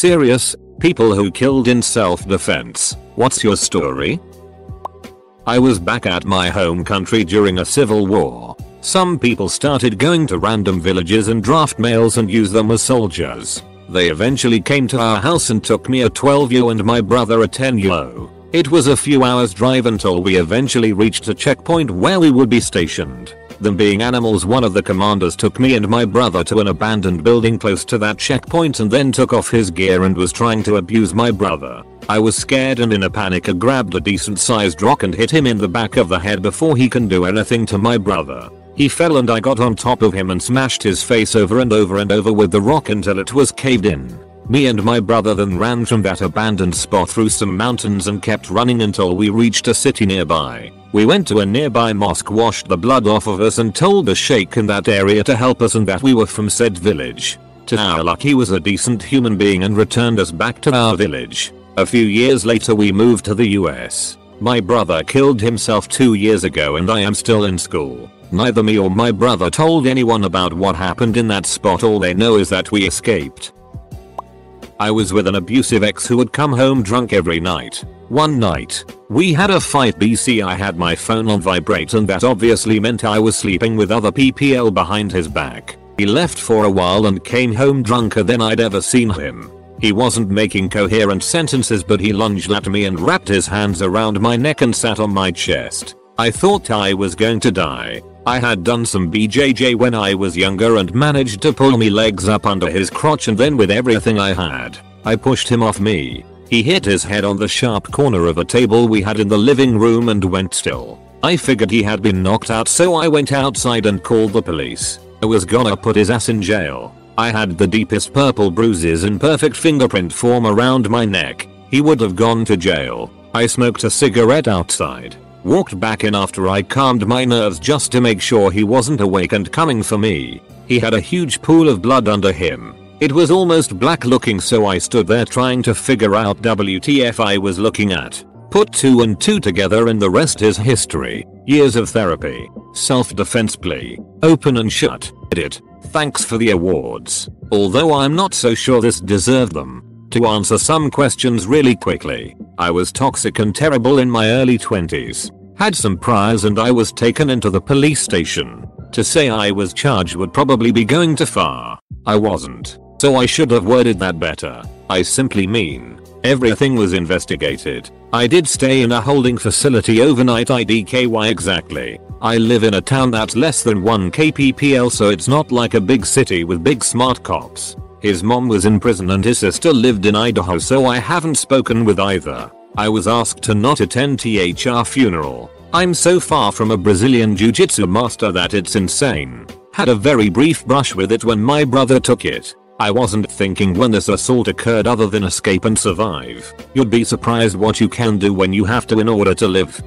Serious, people who killed in self-defense, what's your story? I was back at my home country during a civil war. Some people started going to random villages and draft males and use them as soldiers. They eventually came to our house and took me a 12 yo and my brother a 10 yo. It was a few hours drive until we eventually reached a checkpoint where we would be stationed. Them being animals one of the commanders took me and my brother to an abandoned building close to that checkpoint and then took off his gear and was trying to abuse my brother. I was scared and in a panic I grabbed a decent sized rock and hit him in the back of the head before he can do anything to my brother. He fell and I got on top of him and smashed his face over and over and over with the rock until it was caved in. Me and my brother then ran from that abandoned spot through some mountains and kept running until we reached a city nearby. We went to a nearby mosque washed the blood off of us and told the sheikh in that area to help us and that we were from said village. To our luck he was a decent human being and returned us back to our village. A few years later we moved to the US. My brother killed himself two years ago and I am still in school. Neither me or my brother told anyone about what happened in that spot all they know is that we escaped. I was with an abusive ex who would come home drunk every night. One night, we had a fight BC I had my phone on vibrate and that obviously meant I was sleeping with other PPL behind his back. He left for a while and came home drunker than I'd ever seen him. He wasn't making coherent sentences but he lunged at me and wrapped his hands around my neck and sat on my chest. I thought I was going to die. I had done some BJJ when I was younger and managed to pull me legs up under his crotch and then with everything I had, I pushed him off me. He hit his head on the sharp corner of a table we had in the living room and went still. I figured he had been knocked out so I went outside and called the police. I was gonna put his ass in jail. I had the deepest purple bruises in perfect fingerprint form around my neck. He would have gone to jail. I smoked a cigarette outside. Walked back in after I calmed my nerves just to make sure he wasn't awake and coming for me. He had a huge pool of blood under him. It was almost black looking so I stood there trying to figure out WTF I was looking at. Put two and two together and the rest is history. Years of therapy. Self-defense plea. Open and shut. Edit. Thanks for the awards. Although I'm not so sure this deserved them. To answer some questions really quickly, I was toxic and terrible in my early 20s. Had some priors and I was taken into the police station. To say I was charged would probably be going too far. I wasn't. So I should have worded that better. I simply mean, everything was investigated. I did stay in a holding facility overnight IDKY exactly. I live in a town that's less than 1 kppl so it's not like a big city with big smart cops. His mom was in prison and his sister lived in Idaho so I haven't spoken with either. I was asked to not attend THR funeral. I'm so far from a Brazilian jiu-jitsu master that it's insane. Had a very brief brush with it when my brother took it. I wasn't thinking when this assault occurred other than escape and survive. You'd be surprised what you can do when you have to in order to live.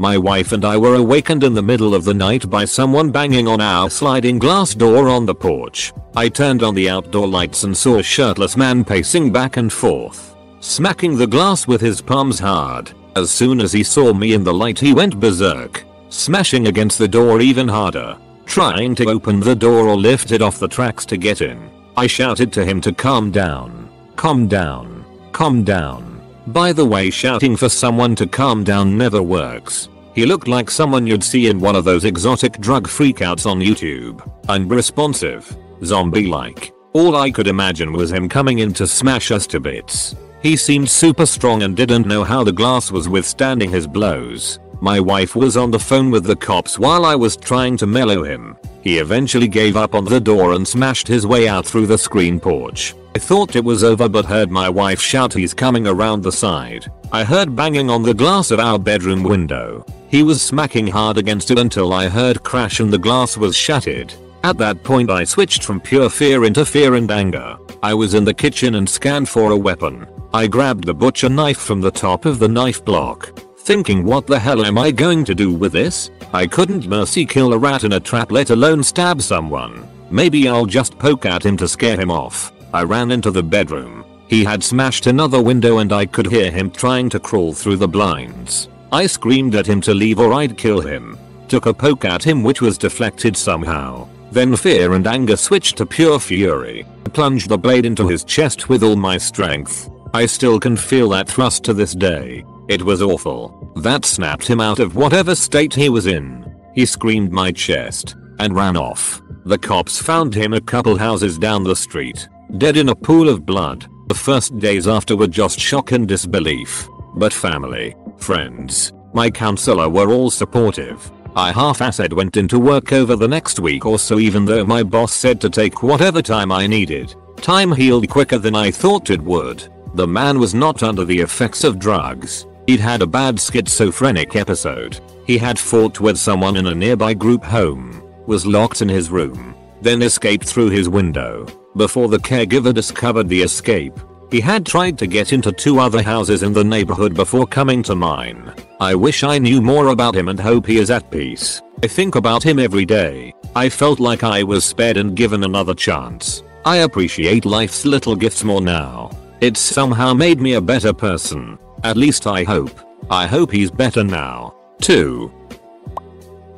My wife and I were awakened in the middle of the night by someone banging on our sliding glass door on the porch. I turned on the outdoor lights and saw a shirtless man pacing back and forth, smacking the glass with his palms hard. As soon as he saw me in the light he went berserk, smashing against the door even harder, trying to open the door or lift it off the tracks to get in. I shouted to him to calm down, calm down, calm down. By the way shouting for someone to calm down never works. He looked like someone you'd see in one of those exotic drug freakouts on YouTube. Unresponsive. Zombie-like. All I could imagine was him coming in to smash us to bits. He seemed super strong and didn't know how the glass was withstanding his blows. My wife was on the phone with the cops while I was trying to mellow him. He eventually gave up on the door and smashed his way out through the screen porch. I thought it was over but heard my wife shout he's coming around the side. I heard banging on the glass of our bedroom window. He was smacking hard against it until I heard crash and the glass was shattered. At that point I switched from pure fear into fear and anger. I was in the kitchen and scanned for a weapon. I grabbed the butcher knife from the top of the knife block. Thinking what the hell am I going to do with this? I couldn't mercy kill a rat in a trap let alone stab someone. Maybe I'll just poke at him to scare him off. I ran into the bedroom. He had smashed another window and I could hear him trying to crawl through the blinds. I screamed at him to leave or I'd kill him. Took a poke at him which was deflected somehow. Then fear and anger switched to pure fury. I plunged the blade into his chest with all my strength. I still can feel that thrust to this day. It was awful. That snapped him out of whatever state he was in. He screamed my chest and ran off. The cops found him a couple houses down the street, dead in a pool of blood. The first days after were just shock and disbelief. But family, friends, my counselor were all supportive. I half-assed went into work over the next week or so even though my boss said to take whatever time I needed. Time healed quicker than I thought it would. The man was not under the effects of drugs. He'd had a bad schizophrenic episode. He had fought with someone in a nearby group home, was locked in his room, then escaped through his window. Before the caregiver discovered the escape, he had tried to get into two other houses in the neighborhood before coming to mine. I wish I knew more about him and hope he is at peace. I think about him every day. I felt like I was spared and given another chance. I appreciate life's little gifts more now. It's somehow made me a better person. At least I hope. I hope he's better now. 2.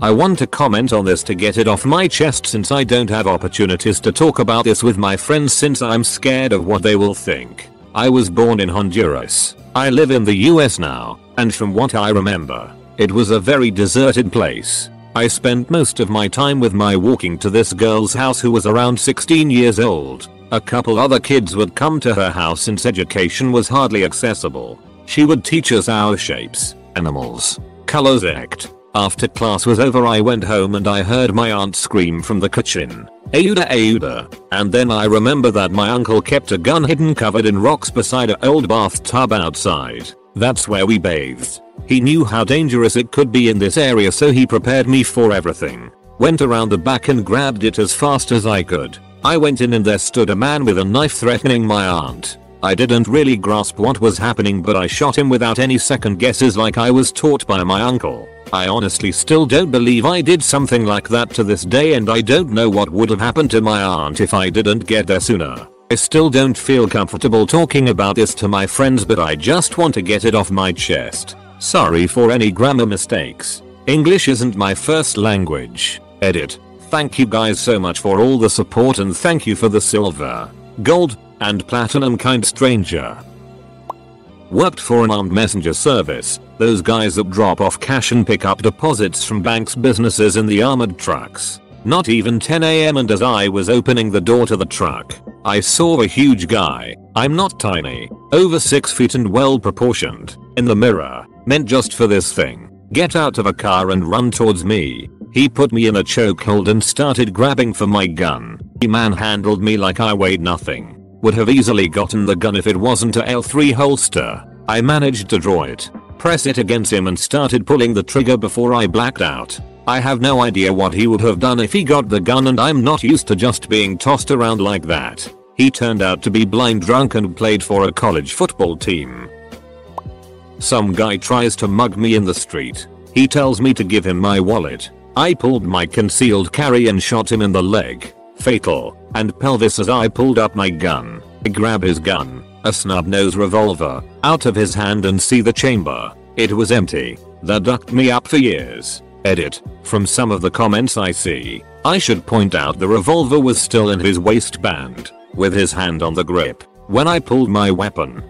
I want to comment on this to get it off my chest since I don't have opportunities to talk about this with my friends since I'm scared of what they will think. I was born in Honduras. I live in the US now, and from what I remember, it was a very deserted place. I spent most of my time with my walking to this girl's house who was around 16 years old. A couple other kids would come to her house since education was hardly accessible. She would teach us our shapes, animals, colors act. After class was over I went home and I heard my aunt scream from the kitchen. Ayuda Ayuda. And then I remember that my uncle kept a gun hidden covered in rocks beside a old bathtub outside. That's where we bathed. He knew how dangerous it could be in this area so he prepared me for everything. Went around the back and grabbed it as fast as I could. I went in and there stood a man with a knife threatening my aunt. I didn't really grasp what was happening but I shot him without any second guesses like I was taught by my uncle. I honestly still don't believe I did something like that to this day and I don't know what would have happened to my aunt if I didn't get there sooner. I still don't feel comfortable talking about this to my friends but I just want to get it off my chest. Sorry for any grammar mistakes. English isn't my first language. Edit. Thank you guys so much for all the support and thank you for the silver, gold, and platinum kind stranger. Worked for an armed messenger service, those guys that drop off cash and pick up deposits from banks businesses in the armored trucks. Not even 10am and as I was opening the door to the truck, I saw a huge guy, I'm not tiny, over 6 feet and well proportioned, in the mirror, meant just for this thing. Get out of a car and run towards me. He put me in a chokehold and started grabbing for my gun. He manhandled me like I weighed nothing. Would have easily gotten the gun if it wasn't a L3 holster. I managed to draw it, press it against him and started pulling the trigger before I blacked out. I have no idea what he would have done if he got the gun and I'm not used to just being tossed around like that. He turned out to be blind drunk and played for a college football team. Some guy tries to mug me in the street. He tells me to give him my wallet. I pulled my concealed carry and shot him in the leg, fatal, and pelvis as I pulled up my gun. I grab his gun, a snub nose revolver, out of his hand and see the chamber. It was empty. That ducked me up for years. Edit. From some of the comments I see, I should point out the revolver was still in his waistband, with his hand on the grip, when I pulled my weapon.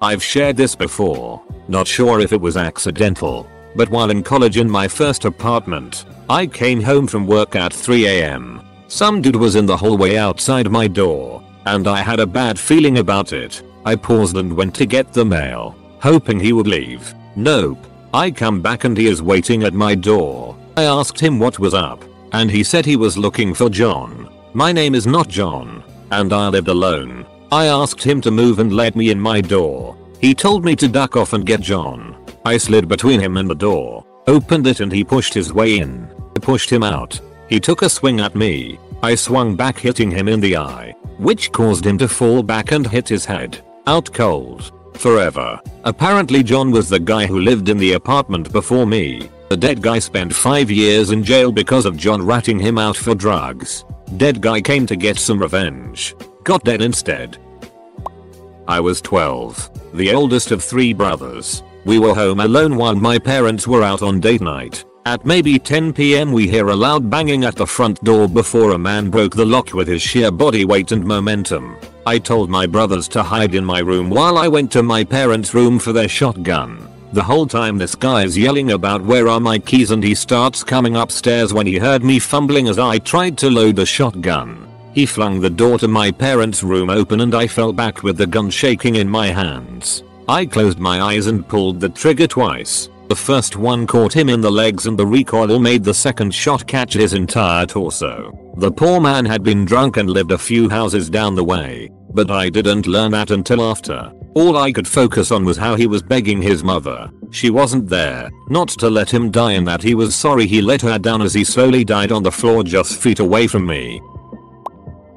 I've shared this before, not sure if it was accidental, but while in college in my first apartment, I came home from work at 3am. Some dude was in the hallway outside my door, and I had a bad feeling about it. I paused and went to get the mail, hoping he would leave. Nope. I come back and he is waiting at my door. I asked him what was up, and he said he was looking for John. My name is not John, and I lived alone. I asked him to move and let me in my door. He told me to duck off and get John. I slid between him and the door, opened it and he pushed his way in. I pushed him out. He took a swing at me. I swung back hitting him in the eye, which caused him to fall back and hit his head. Out cold. Forever. Apparently John was the guy who lived in the apartment before me. The dead guy spent 5 years in jail because of John ratting him out for drugs. Dead guy came to get some revenge. Got dead instead. I was 12, the oldest of 3 brothers. We were home alone while my parents were out on date night. At maybe 10pm we hear a loud banging at the front door before a man broke the lock with his sheer body weight and momentum. I told my brothers to hide in my room while I went to my parents room for their shotgun. The whole time this guy is yelling about where are my keys and he starts coming upstairs when he heard me fumbling as I tried to load the shotgun. He flung the door to my parents room open and I fell back with the gun shaking in my hands. I closed my eyes and pulled the trigger twice. The first one caught him in the legs and the recoil made the second shot catch his entire torso. The poor man had been drunk and lived a few houses down the way, but I didn't learn that until after. All I could focus on was how he was begging his mother. She wasn't there, not to let him die and that he was sorry he let her down as he slowly died on the floor just feet away from me.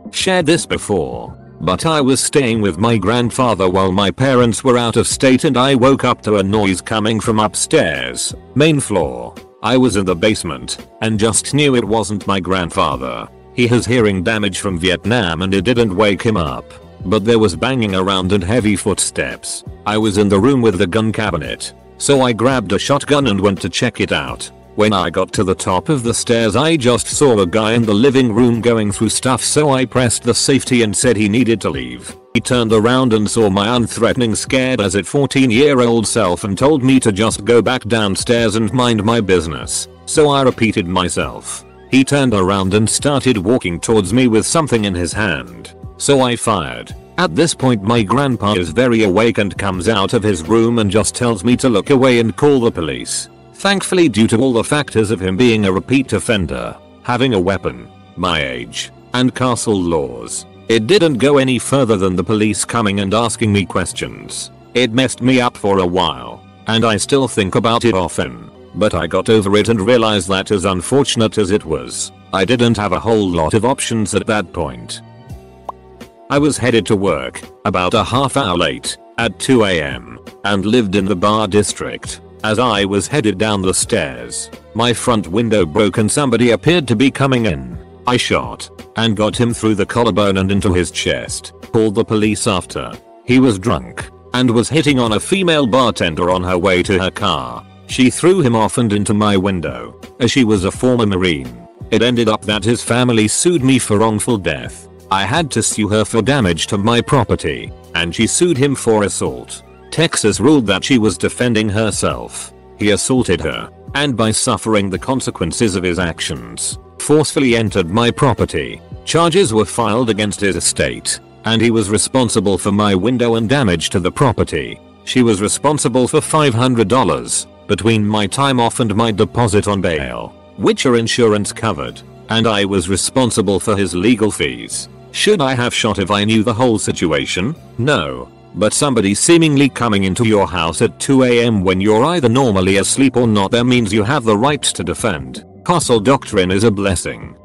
Shared this before, but I was staying with my grandfather while my parents were out of state and I woke up to a noise coming from upstairs, main floor. I was in the basement and just knew it wasn't my grandfather. He has hearing damage from Vietnam and it didn't wake him up. But there was banging around and heavy footsteps. I was in the room with the gun cabinet. So I grabbed a shotgun and went to check it out. When I got to the top of the stairs I just saw a guy in the living room going through stuff so I pressed the safety and said he needed to leave. He turned around and saw my unthreatening scared as it 14 year old self and told me to just go back downstairs and mind my business. So I repeated myself. He turned around and started walking towards me with something in his hand. So I fired. At this point my grandpa is very awake and comes out of his room and just tells me to look away and call the police. Thankfully due to all the factors of him being a repeat offender, having a weapon, my age, and castle laws, it didn't go any further than the police coming and asking me questions. It messed me up for a while, and I still think about it often. But I got over it and realized that as unfortunate as it was, I didn't have a whole lot of options at that point. I was headed to work, about a half hour late, at 2am, and lived in the bar district. As I was headed down the stairs, my front window broke and somebody appeared to be coming in. I shot and got him through the collarbone and into his chest. Called the police after. He was drunk and was hitting on a female bartender on her way to her car. She threw him off and into my window, as she was a former marine. It ended up that his family sued me for wrongful death. I had to sue her for damage to my property, and she sued him for assault. Texas ruled that she was defending herself. He assaulted her, and by suffering the consequences of his actions, forcefully entered my property. Charges were filed against his estate, and he was responsible for my window and damage to the property. She was responsible for $500 between my time off and my deposit on bail, which are insurance covered, and I was responsible for his legal fees. Should I have shot if I knew the whole situation? No. But somebody seemingly coming into your house at 2am when you're either normally asleep or not there means you have the right to defend. Castle doctrine is a blessing.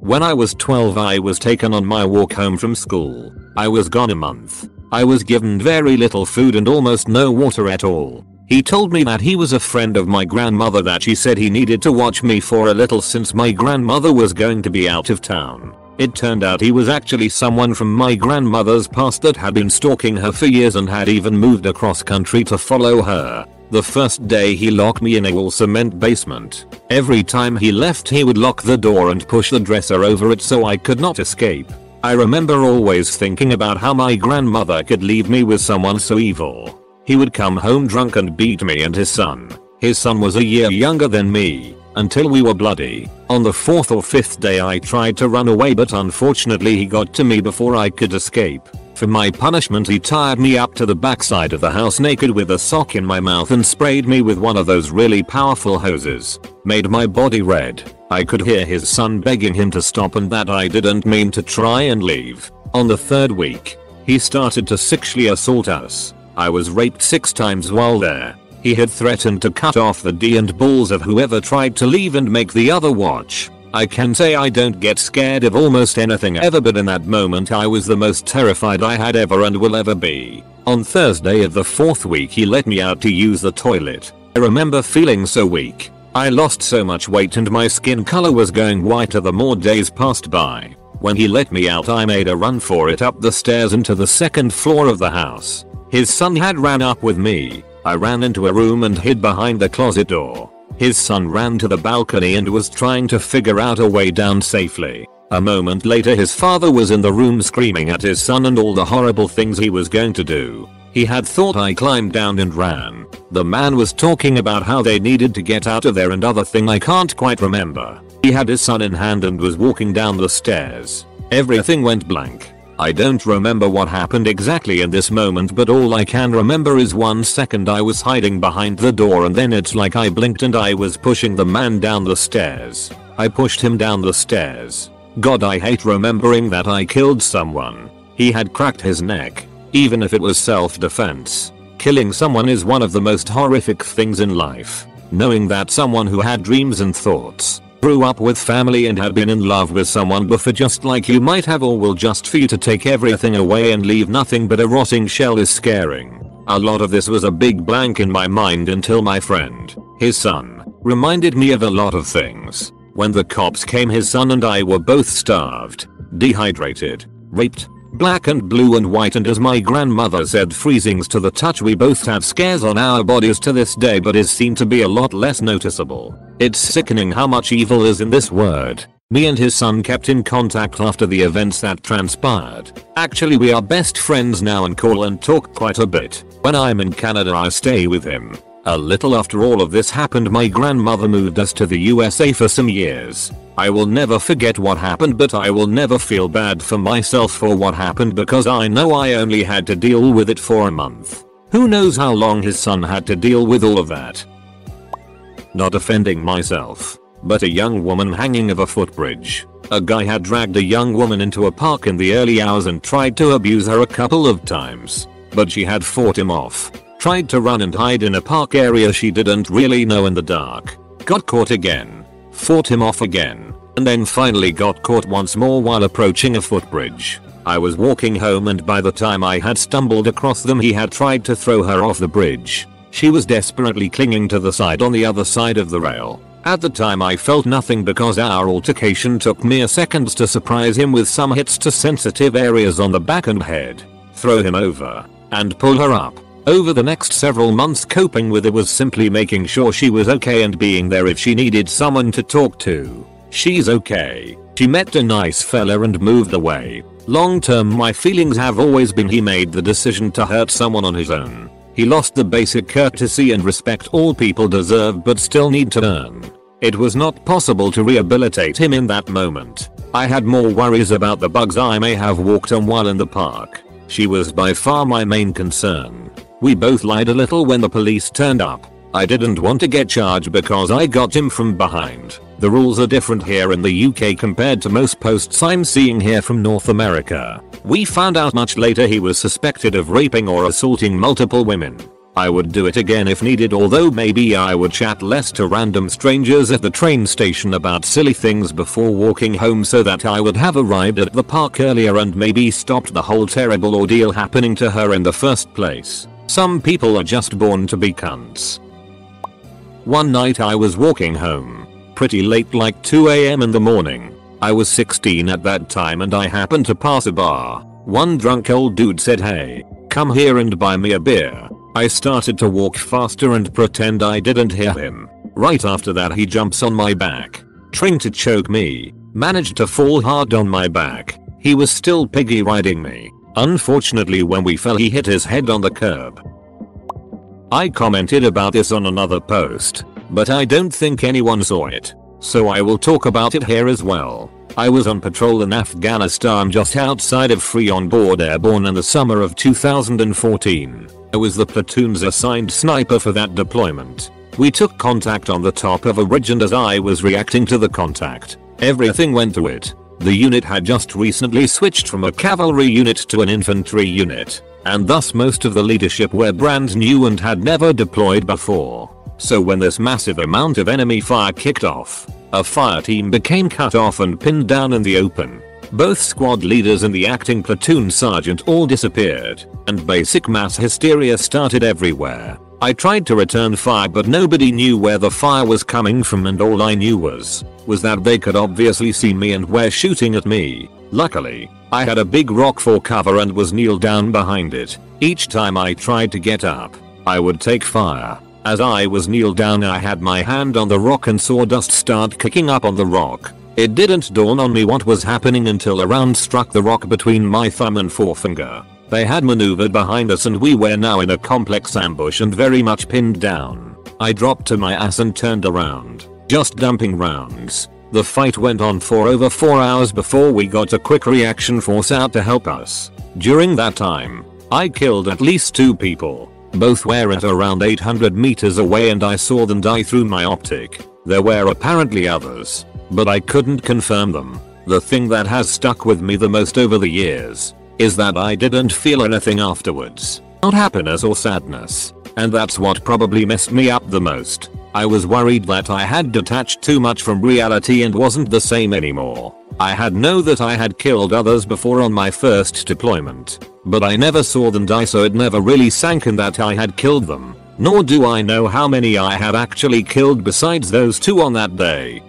When I was 12 I was taken on my walk home from school. I was gone a month. I was given very little food and almost no water at all. He told me that he was a friend of my grandmother that she said he needed to watch me for a little since my grandmother was going to be out of town. It turned out he was actually someone from my grandmother's past that had been stalking her for years and had even moved across country to follow her. The first day he locked me in a wall cement basement. Every time he left he would lock the door and push the dresser over it so I could not escape. I remember always thinking about how my grandmother could leave me with someone so evil. He would come home drunk and beat me and his son. His son was a year younger than me, until we were bloody. On the fourth or fifth day I tried to run away but unfortunately he got to me before I could escape. For my punishment he tied me up to the backside of the house naked with a sock in my mouth and sprayed me with one of those really powerful hoses. Made my body red. I could hear his son begging him to stop and that I didn't mean to try and leave. On the third week, he started to sexually assault us. I was raped six times while there. He had threatened to cut off the D and balls of whoever tried to leave and make the other watch. I can say I don't get scared of almost anything ever but in that moment I was the most terrified I had ever and will ever be. On Thursday of the fourth week he let me out to use the toilet. I remember feeling so weak. I lost so much weight and my skin color was going whiter the more days passed by. When he let me out I made a run for it up the stairs into the second floor of the house. His son had ran up with me. I ran into a room and hid behind the closet door. His son ran to the balcony and was trying to figure out a way down safely. A moment later his father was in the room screaming at his son and all the horrible things he was going to do. He had thought I climbed down and ran. The man was talking about how they needed to get out of there and other thing I can't quite remember. He had his son in hand and was walking down the stairs. Everything went blank. I don't remember what happened exactly in this moment but all I can remember is one second I was hiding behind the door and then it's like I blinked and I was pushing the man down the stairs. I pushed him down the stairs. God I hate remembering that I killed someone. He had cracked his neck. Even if it was self-defense. Killing someone is one of the most horrific things in life. Knowing that someone who had dreams and thoughts grew up with family and had been in love with someone before just like you might have or will just for you to take everything away and leave nothing but a rotting shell is scaring. A lot of this was a big blank in my mind until my friend, his son, reminded me of a lot of things. When the cops came his son and I were both starved, dehydrated, raped, black and blue and white and as my grandmother said freezings to the touch we both have scars on our bodies to this day but is seen to be a lot less noticeable. It's sickening how much evil is in this word. Me and his son kept in contact after the events that transpired. Actually we are best friends now and call and talk quite a bit. When I'm in Canada I stay with him. A little after all of this happened my grandmother moved us to the USA for some years. I will never forget what happened but I will never feel bad for myself for what happened because I know I only had to deal with it for a month. Who knows how long his son had to deal with all of that. Not offending myself, but a young woman hanging of a footbridge. A guy had dragged a young woman into a park in the early hours and tried to abuse her a couple of times. But she had fought him off Tried to run and hide in a park area she didn't really know in the dark. Got caught again. Fought him off again. And then finally got caught once more while approaching a footbridge. I was walking home and by the time I had stumbled across them he had tried to throw her off the bridge. She was desperately clinging to the side on the other side of the rail. At the time I felt nothing because our altercation took mere seconds to surprise him with some hits to sensitive areas on the back and head. Throw him over. And pull her up. Over the next several months coping with it was simply making sure she was okay and being there if she needed someone to talk to. She's okay. She met a nice fella and moved away. Long term my feelings have always been he made the decision to hurt someone on his own. He lost the basic courtesy and respect all people deserve but still need to earn. It was not possible to rehabilitate him in that moment. I had more worries about the bugs I may have walked on while in the park. She was by far my main concern. We both lied a little when the police turned up. I didn't want to get charged because I got him from behind. The rules are different here in the UK compared to most posts I'm seeing here from North America. We found out much later he was suspected of raping or assaulting multiple women. I would do it again if needed although maybe I would chat less to random strangers at the train station about silly things before walking home so that I would have arrived at the park earlier and maybe stopped the whole terrible ordeal happening to her in the first place. Some people are just born to be cunts. One night I was walking home. Pretty late like 2am in the morning. I was 16 at that time and I happened to pass a bar. One drunk old dude said hey, come here and buy me a beer. I started to walk faster and pretend I didn't hear him. Right after that he jumps on my back. Trying to choke me. Managed to fall hard on my back. He was still piggy riding me. Unfortunately when we fell he hit his head on the curb. I commented about this on another post, but I don't think anyone saw it. so I will talk about it here as well. I was on patrol in Afghanistan just outside of Free on Board Airborne in the summer of 2014. I was the platoon's assigned sniper for that deployment. We took contact on the top of a ridge and as I was reacting to the contact, everything went to it. The unit had just recently switched from a cavalry unit to an infantry unit, and thus most of the leadership were brand new and had never deployed before. So when this massive amount of enemy fire kicked off, a fire team became cut off and pinned down in the open. Both squad leaders and the acting platoon sergeant all disappeared, and basic mass hysteria started everywhere. I tried to return fire but nobody knew where the fire was coming from and all I knew was, was that they could obviously see me and were shooting at me. Luckily, I had a big rock for cover and was kneeled down behind it. Each time I tried to get up, I would take fire. As I was kneeled down I had my hand on the rock and saw dust start kicking up on the rock. It didn't dawn on me what was happening until a round struck the rock between my thumb and forefinger. They had maneuvered behind us and we were now in a complex ambush and very much pinned down. I dropped to my ass and turned around, just dumping rounds. The fight went on for over 4 hours before we got a quick reaction force out to help us. During that time, I killed at least 2 people. Both were at around 800 meters away and I saw them die through my optic. There were apparently others, but I couldn't confirm them. The thing that has stuck with me the most over the years is that I didn't feel anything afterwards. Not happiness or sadness. And that's what probably messed me up the most. I was worried that I had detached too much from reality and wasn't the same anymore. I had know that I had killed others before on my first deployment, but I never saw them die so it never really sank in that I had killed them. Nor do I know how many I had actually killed besides those two on that day.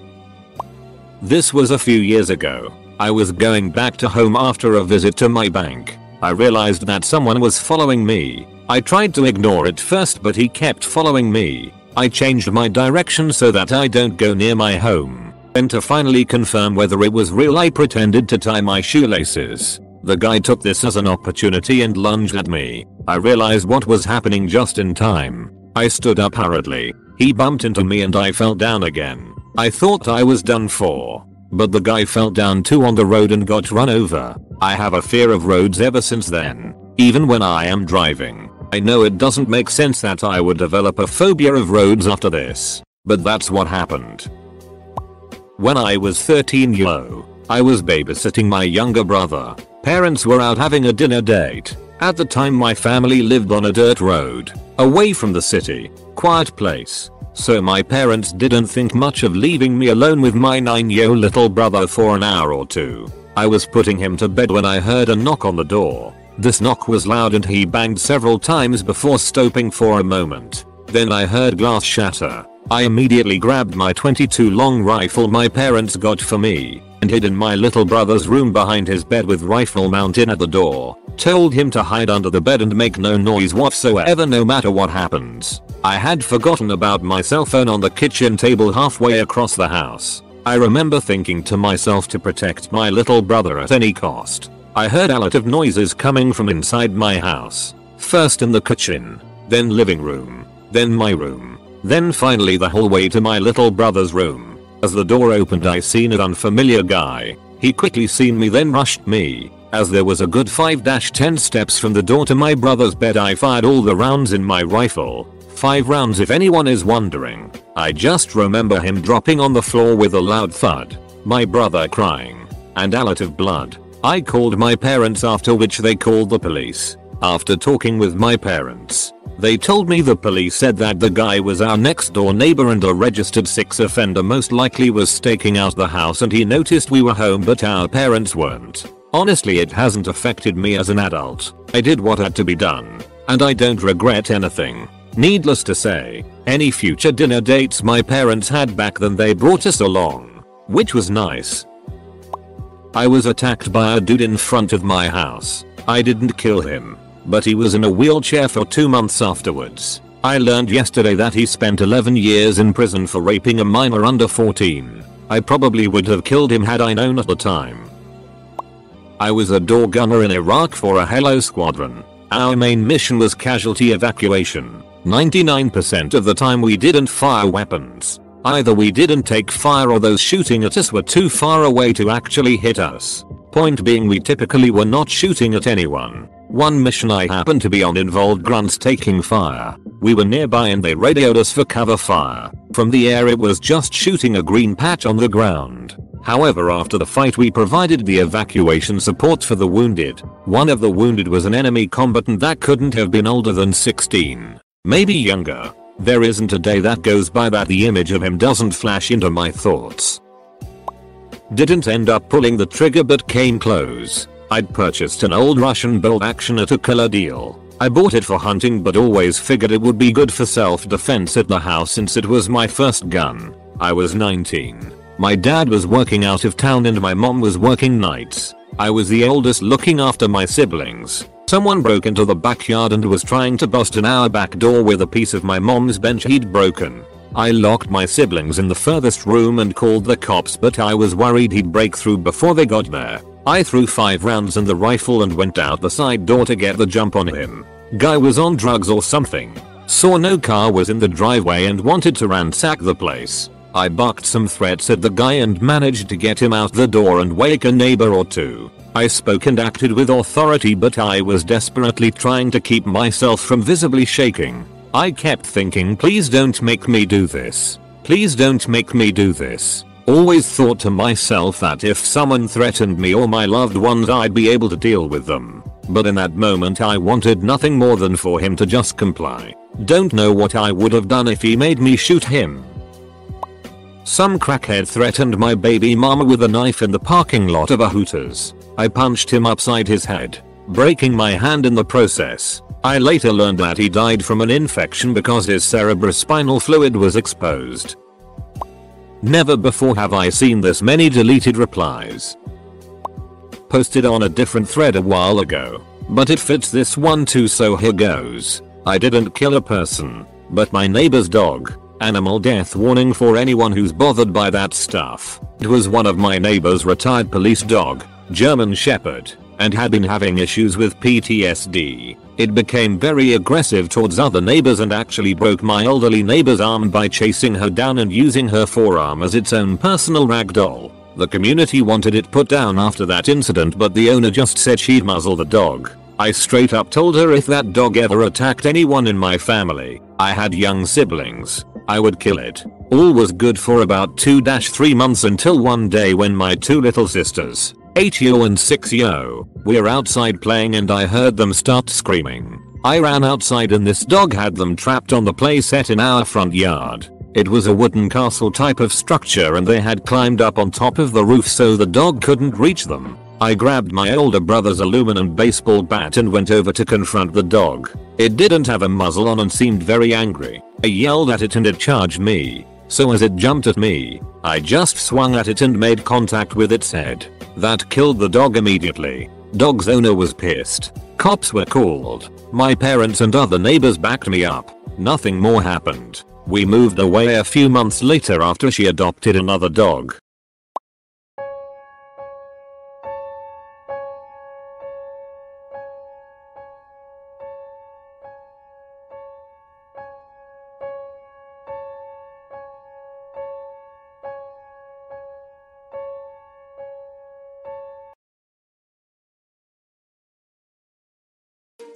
This was a few years ago. I was going back to home after a visit to my bank. I realized that someone was following me. I tried to ignore it first but he kept following me. I changed my direction so that I don't go near my home. Then to finally confirm whether it was real I pretended to tie my shoelaces. The guy took this as an opportunity and lunged at me. I realized what was happening just in time. I stood up hurriedly. He bumped into me and I fell down again. I thought I was done for. But the guy fell down too on the road and got run over. I have a fear of roads ever since then. Even when I am driving. I know it doesn't make sense that I would develop a phobia of roads after this. But that's what happened. When I was 13 yo, I was babysitting my younger brother. Parents were out having a dinner date. At the time my family lived on a dirt road, away from the city, quiet place. So my parents didn't think much of leaving me alone with my 9 yo little brother for an hour or two. I was putting him to bed when I heard a knock on the door. This knock was loud and he banged several times before stopping for a moment. Then I heard glass shatter. I immediately grabbed my 22 long rifle my parents got for me and hid in my little brother's room behind his bed with rifle mounted at the door. Told him to hide under the bed and make no noise whatsoever no matter what happens. I had forgotten about my cell phone on the kitchen table halfway across the house. I remember thinking to myself to protect my little brother at any cost. I heard a lot of noises coming from inside my house. First in the kitchen, then living room, then my room. Then finally the hallway to my little brother's room. As the door opened I seen an unfamiliar guy. He quickly seen me then rushed me. As there was a good 5-10 steps from the door to my brother's bed I fired all the rounds in my rifle. 5 rounds if anyone is wondering. I just remember him dropping on the floor with a loud thud. My brother crying. And a lot of blood. I called my parents after which they called the police. After talking with my parents, they told me the police said that the guy was our next door neighbor and a registered sex offender most likely was staking out the house and he noticed we were home but our parents weren't. Honestly it hasn't affected me as an adult. I did what had to be done. And I don't regret anything. Needless to say, any future dinner dates my parents had back then they brought us along. Which was nice. I was attacked by a dude in front of my house. I didn't kill him but he was in a wheelchair for 2 months afterwards. I learned yesterday that he spent 11 years in prison for raping a minor under 14. I probably would have killed him had I known at the time. I was a door gunner in Iraq for a Hello Squadron. Our main mission was casualty evacuation. 99% of the time we didn't fire weapons. Either we didn't take fire or those shooting at us were too far away to actually hit us. Point being we typically were not shooting at anyone. One mission I happened to be on involved grunts taking fire. We were nearby and they radioed us for cover fire. From the air it was just shooting a green patch on the ground. However after the fight we provided the evacuation support for the wounded. One of the wounded was an enemy combatant that couldn't have been older than 16. Maybe younger. There isn't a day that goes by that the image of him doesn't flash into my thoughts. Didn't end up pulling the trigger but came close. I'd purchased an old Russian bolt action at a killer deal. I bought it for hunting but always figured it would be good for self-defense at the house since it was my first gun. I was 19. My dad was working out of town and my mom was working nights. I was the oldest looking after my siblings. Someone broke into the backyard and was trying to bust in our back door with a piece of my mom's bench he'd broken. I locked my siblings in the furthest room and called the cops but I was worried he'd break through before they got there. I threw 5 rounds in the rifle and went out the side door to get the jump on him. Guy was on drugs or something. Saw no car was in the driveway and wanted to ransack the place. I barked some threats at the guy and managed to get him out the door and wake a neighbor or two. I spoke and acted with authority but I was desperately trying to keep myself from visibly shaking. I kept thinking please don't make me do this. Please don't make me do this. Always thought to myself that if someone threatened me or my loved ones I'd be able to deal with them. But in that moment I wanted nothing more than for him to just comply. Don't know what I would have done if he made me shoot him. Some crackhead threatened my baby mama with a knife in the parking lot of a Hooters. I punched him upside his head, breaking my hand in the process. I later learned that he died from an infection because his cerebrospinal fluid was exposed. Never before have I seen this many deleted replies. Posted on a different thread a while ago, but it fits this one too so here goes. I didn't kill a person, but my neighbor's dog. Animal death warning for anyone who's bothered by that stuff. It was one of my neighbor's retired police dog, German Shepherd, and had been having issues with PTSD. It became very aggressive towards other neighbors and actually broke my elderly neighbor's arm by chasing her down and using her forearm as its own personal ragdoll. The community wanted it put down after that incident but the owner just said she'd muzzle the dog. I straight up told her if that dog ever attacked anyone in my family, I had young siblings, I would kill it. All was good for about 2-3 months until one day when my two little sisters, 8 yo and 6 yo, were outside playing and I heard them start screaming. I ran outside and this dog had them trapped on the playset in our front yard. It was a wooden castle type of structure and they had climbed up on top of the roof so the dog couldn't reach them. I grabbed my older brother's aluminum baseball bat and went over to confront the dog. It didn't have a muzzle on and seemed very angry. I yelled at it and it charged me. So as it jumped at me, I just swung at it and made contact with its head. That killed the dog immediately. Dog's owner was pissed. Cops were called. My parents and other neighbors backed me up. Nothing more happened. We moved away a few months later after she adopted another dog.